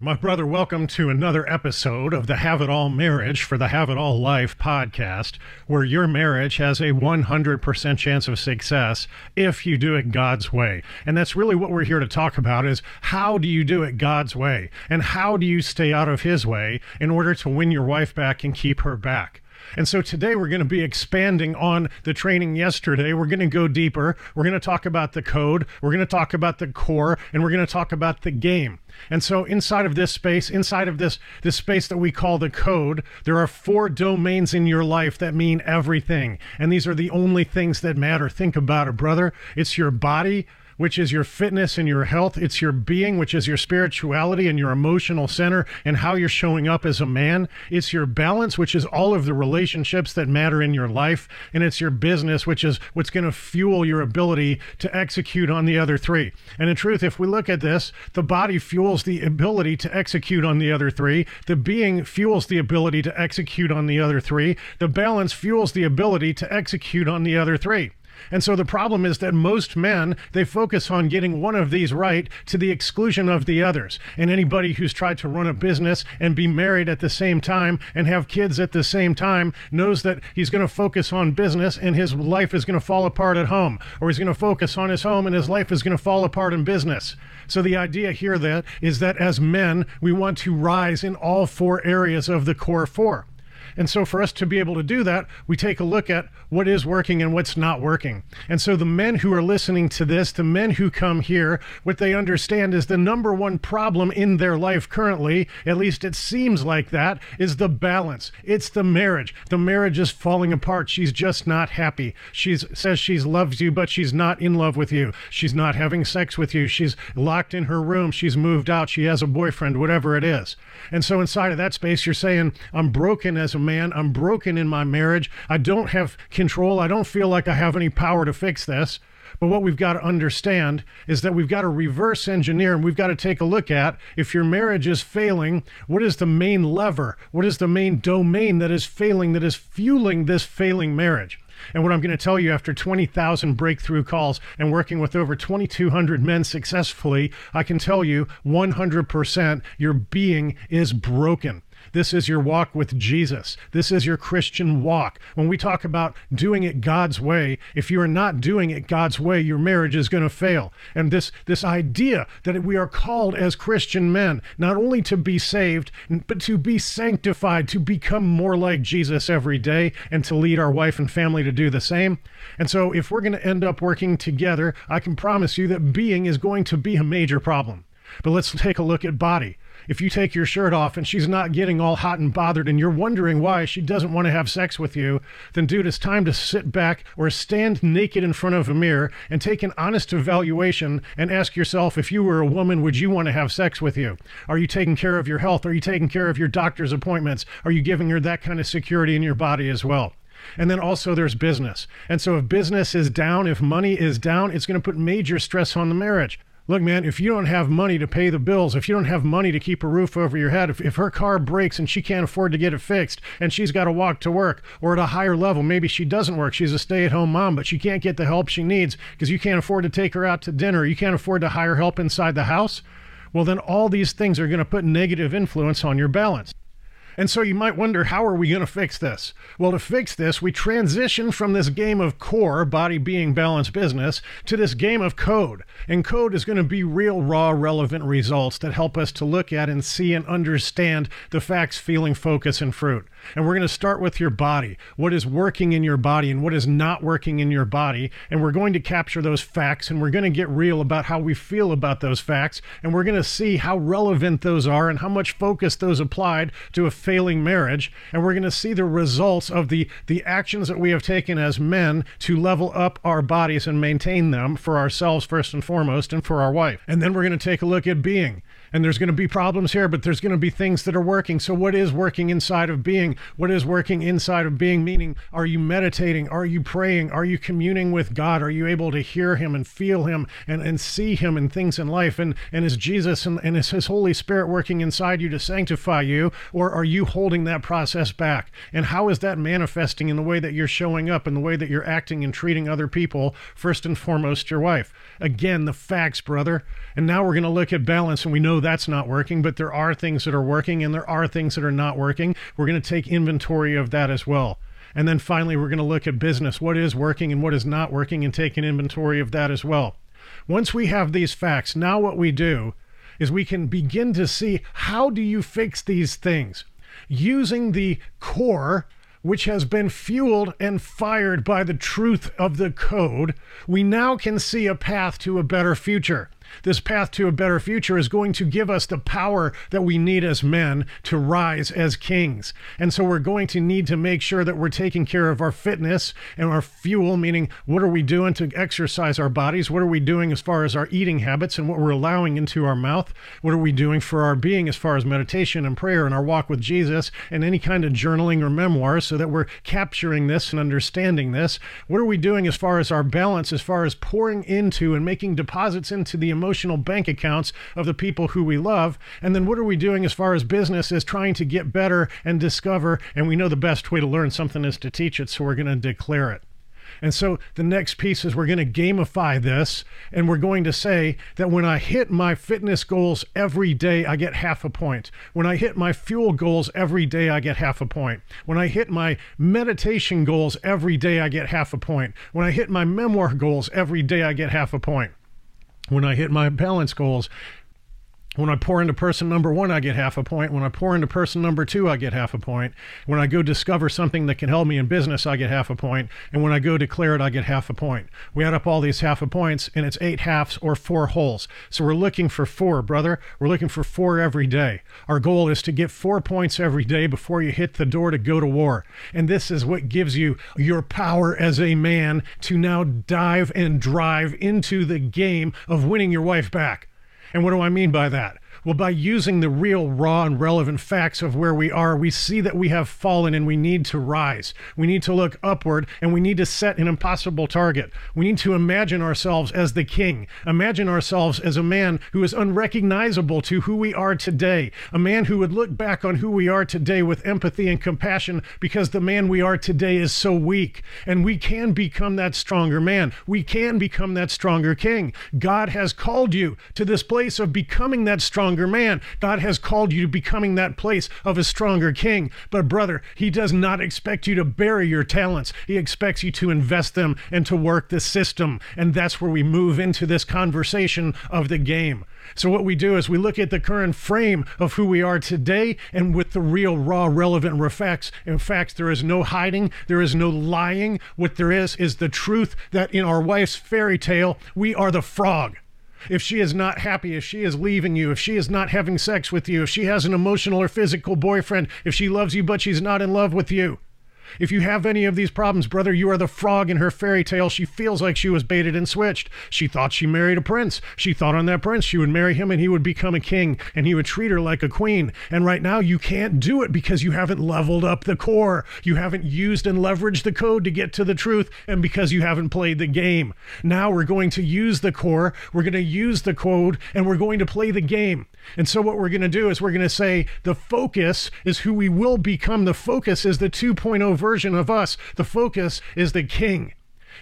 My brother, welcome to another episode of the Have It All Marriage for the Have It All Life podcast, where your marriage has a 100% chance of success if you do it God's way. And that's really what we're here to talk about is how do you do it God's way? And how do you stay out of his way in order to win your wife back and keep her back? And so today we're going to be expanding on the training yesterday. We're going to go deeper. We're going to talk about the code. We're going to talk about the core and we're going to talk about the game. And so inside of this space, inside of this this space that we call the code, there are four domains in your life that mean everything. And these are the only things that matter. Think about it, brother. It's your body, which is your fitness and your health. It's your being, which is your spirituality and your emotional center and how you're showing up as a man. It's your balance, which is all of the relationships that matter in your life. And it's your business, which is what's going to fuel your ability to execute on the other three. And in truth, if we look at this, the body fuels the ability to execute on the other three. The being fuels the ability to execute on the other three. The balance fuels the ability to execute on the other three. And so the problem is that most men, they focus on getting one of these right to the exclusion of the others. And anybody who's tried to run a business and be married at the same time and have kids at the same time knows that he's going to focus on business and his life is going to fall apart at home, or he's going to focus on his home and his life is going to fall apart in business. So the idea here that is that as men, we want to rise in all four areas of the core four. And so, for us to be able to do that, we take a look at what is working and what's not working. And so, the men who are listening to this, the men who come here, what they understand is the number one problem in their life currently, at least it seems like that, is the balance. It's the marriage. The marriage is falling apart. She's just not happy. She says she loves you, but she's not in love with you. She's not having sex with you. She's locked in her room. She's moved out. She has a boyfriend, whatever it is. And so, inside of that space, you're saying, I'm broken as a man. I'm broken in my marriage. I don't have control. I don't feel like I have any power to fix this. But what we've got to understand is that we've got to reverse engineer and we've got to take a look at if your marriage is failing, what is the main lever? What is the main domain that is failing, that is fueling this failing marriage? And what I'm going to tell you after 20,000 breakthrough calls and working with over 2,200 men successfully, I can tell you 100% your being is broken. This is your walk with Jesus. This is your Christian walk. When we talk about doing it God's way, if you are not doing it God's way, your marriage is going to fail. And this this idea that we are called as Christian men not only to be saved, but to be sanctified, to become more like Jesus every day and to lead our wife and family to do the same. And so if we're going to end up working together, I can promise you that being is going to be a major problem. But let's take a look at body if you take your shirt off and she's not getting all hot and bothered and you're wondering why she doesn't want to have sex with you, then dude, it's time to sit back or stand naked in front of a mirror and take an honest evaluation and ask yourself if you were a woman, would you want to have sex with you? Are you taking care of your health? Are you taking care of your doctor's appointments? Are you giving her that kind of security in your body as well? And then also there's business. And so if business is down, if money is down, it's going to put major stress on the marriage. Look, man, if you don't have money to pay the bills, if you don't have money to keep a roof over your head, if, if her car breaks and she can't afford to get it fixed and she's got to walk to work, or at a higher level, maybe she doesn't work, she's a stay at home mom, but she can't get the help she needs because you can't afford to take her out to dinner, you can't afford to hire help inside the house, well, then all these things are going to put negative influence on your balance. And so you might wonder, how are we going to fix this? Well, to fix this, we transition from this game of core, body being balance business, to this game of code. And code is going to be real, raw, relevant results that help us to look at and see and understand the facts, feeling, focus, and fruit. And we're going to start with your body. What is working in your body and what is not working in your body. And we're going to capture those facts and we're going to get real about how we feel about those facts. And we're going to see how relevant those are and how much focus those applied to a failing marriage. And we're going to see the results of the, the actions that we have taken as men to level up our bodies and maintain them for ourselves first and foremost and for our wife. And then we're going to take a look at being and there's going to be problems here, but there's going to be things that are working. So, what is working inside of being? What is working inside of being? Meaning, are you meditating? Are you praying? Are you communing with God? Are you able to hear Him and feel Him and, and see Him in things in life? And, and is Jesus and, and is His Holy Spirit working inside you to sanctify you? Or are you holding that process back? And how is that manifesting in the way that you're showing up, in the way that you're acting and treating other people, first and foremost, your wife? Again, the facts, brother. And now we're going to look at balance, and we know that's not working, but there are things that are working and there are things that are not working. We're going to take inventory of that as well. And then finally, we're going to look at business what is working and what is not working and take an inventory of that as well. Once we have these facts, now what we do is we can begin to see how do you fix these things using the core which has been fueled and fired by the truth of the code, we now can see a path to a better future. This path to a better future is going to give us the power that we need as men to rise as kings. And so we're going to need to make sure that we're taking care of our fitness and our fuel, meaning what are we doing to exercise our bodies? What are we doing as far as our eating habits and what we're allowing into our mouth? What are we doing for our being as far as meditation and prayer and our walk with Jesus and any kind of journaling or memoirs so that we're capturing this and understanding this? What are we doing as far as our balance, as far as pouring into and making deposits into the emotional bank accounts of the people who we love. And then what are we doing as far as business is trying to get better and discover. And we know the best way to learn something is to teach it. So we're going to declare it. And so the next piece is we're going to gamify this and we're going to say that when I hit my fitness goals every day, I get half a point. When I hit my fuel goals every day, I get half a point. When I hit my meditation goals every day, I get half a point. When I hit my memoir goals every day, I get half a point. When I hit my balance goals, when I pour into person number one, I get half a point. When I pour into person number two, I get half a point. When I go discover something that can help me in business, I get half a point. And when I go declare it, I get half a point. We add up all these half a points, and it's eight halves or four wholes. So we're looking for four, brother. We're looking for four every day. Our goal is to get four points every day before you hit the door to go to war. And this is what gives you your power as a man to now dive and drive into the game of winning your wife back. And what do I mean by that? Well, by using the real, raw, and relevant facts of where we are, we see that we have fallen and we need to rise. We need to look upward and we need to set an impossible target. We need to imagine ourselves as the king. Imagine ourselves as a man who is unrecognizable to who we are today. A man who would look back on who we are today with empathy and compassion because the man we are today is so weak. And we can become that stronger man. We can become that stronger king. God has called you to this place of becoming that stronger stronger man. God has called you to becoming that place of a stronger king. But, brother, He does not expect you to bury your talents. He expects you to invest them and to work the system. And that's where we move into this conversation of the game. So, what we do is we look at the current frame of who we are today and with the real, raw, relevant facts. In fact, there is no hiding, there is no lying. What there is is the truth that in our wife's fairy tale, we are the frog if she is not happy, if she is leaving you, if she is not having sex with you, if she has an emotional or physical boyfriend, if she loves you but she's not in love with you, if you have any of these problems, brother, you are the frog in her fairy tale. She feels like she was baited and switched. She thought she married a prince. She thought on that prince she would marry him and he would become a king and he would treat her like a queen. And right now you can't do it because you haven't leveled up the core. You haven't used and leveraged the code to get to the truth and because you haven't played the game. Now we're going to use the core, we're going to use the code, and we're going to play the game. And so what we're going to do is we're going to say the focus is who we will become. The focus is the 2.0 version of us. The focus is the king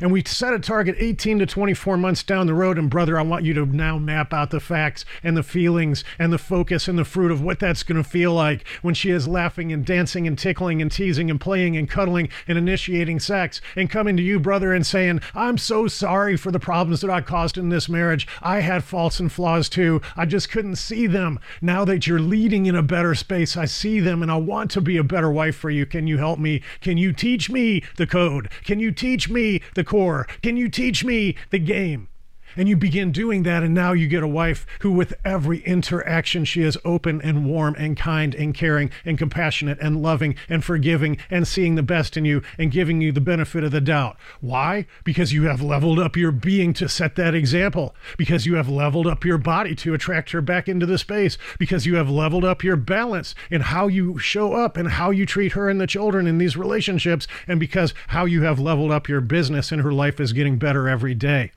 and we set a target 18 to 24 months down the road. And brother, I want you to now map out the facts and the feelings and the focus and the fruit of what that's going to feel like when she is laughing and dancing and tickling and teasing and playing and cuddling and initiating sex and coming to you, brother, and saying, I'm so sorry for the problems that I caused in this marriage. I had faults and flaws too. I just couldn't see them. Now that you're leading in a better space, I see them and I want to be a better wife for you. Can you help me? Can you teach me the code? Can you teach me the core? Can you teach me the game? And you begin doing that, and now you get a wife who, with every interaction, she is open and warm and kind and caring and compassionate and loving and forgiving and seeing the best in you and giving you the benefit of the doubt. Why? Because you have leveled up your being to set that example. Because you have leveled up your body to attract her back into the space. Because you have leveled up your balance in how you show up and how you treat her and the children in these relationships. And because how you have leveled up your business and her life is getting better every day.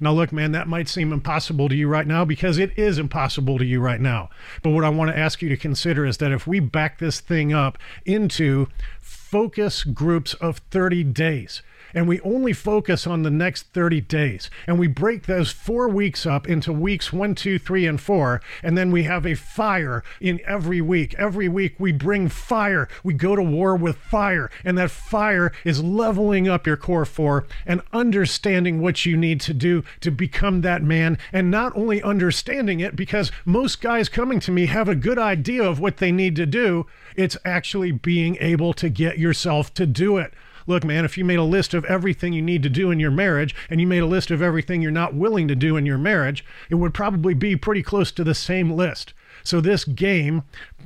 Now, look, man, that might seem impossible to you right now because it is impossible to you right now. But what I want to ask you to consider is that if we back this thing up into focus groups of 30 days, and we only focus on the next 30 days. And we break those four weeks up into weeks one, two, three, and four. And then we have a fire in every week. Every week we bring fire. We go to war with fire. And that fire is leveling up your core four and understanding what you need to do to become that man. And not only understanding it, because most guys coming to me have a good idea of what they need to do, it's actually being able to get yourself to do it. Look, man, if you made a list of everything you need to do in your marriage and you made a list of everything you're not willing to do in your marriage, it would probably be pretty close to the same list. So, this game,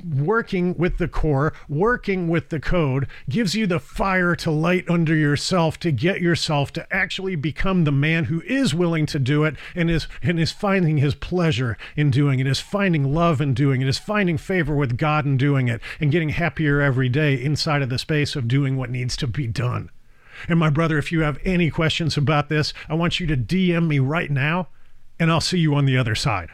working with the core, working with the code, gives you the fire to light under yourself to get yourself to actually become the man who is willing to do it and is and is finding his pleasure in doing it, is finding love in doing it, is finding favor with God in doing it, and getting happier every day inside of the space of doing what needs to be done. And my brother, if you have any questions about this, I want you to DM me right now, and I'll see you on the other side.